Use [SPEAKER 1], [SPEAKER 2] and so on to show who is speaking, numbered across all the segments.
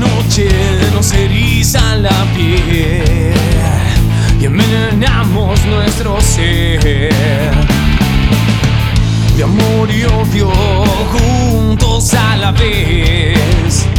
[SPEAKER 1] noche nos eriza la piel y envenenamos nuestro ser de amor y odio juntos a la vez.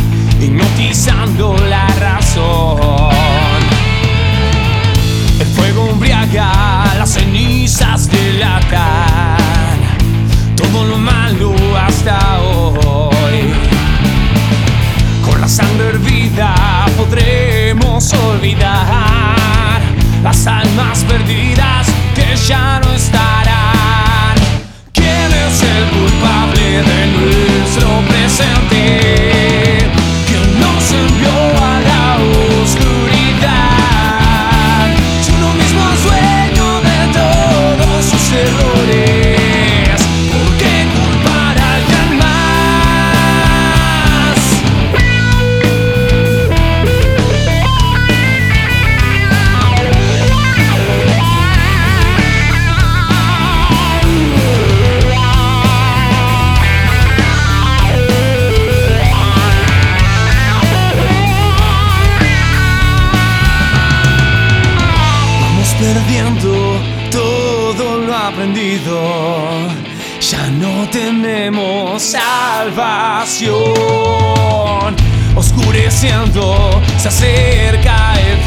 [SPEAKER 1] Perdiendo todo lo aprendido. Ya no tenemos salvación. Oscureciendo, se acerca el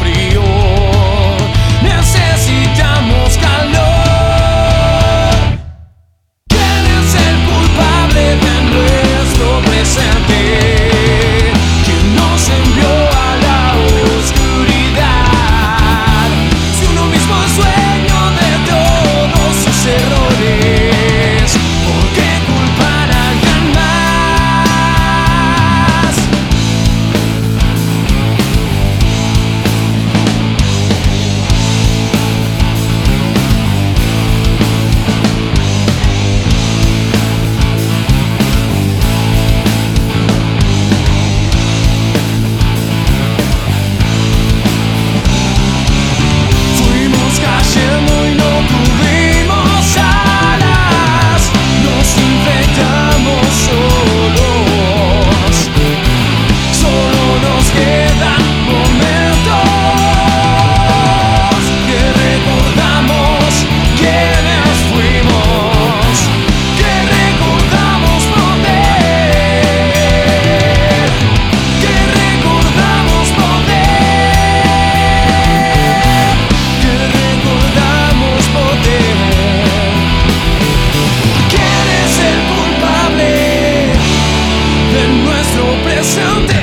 [SPEAKER 1] something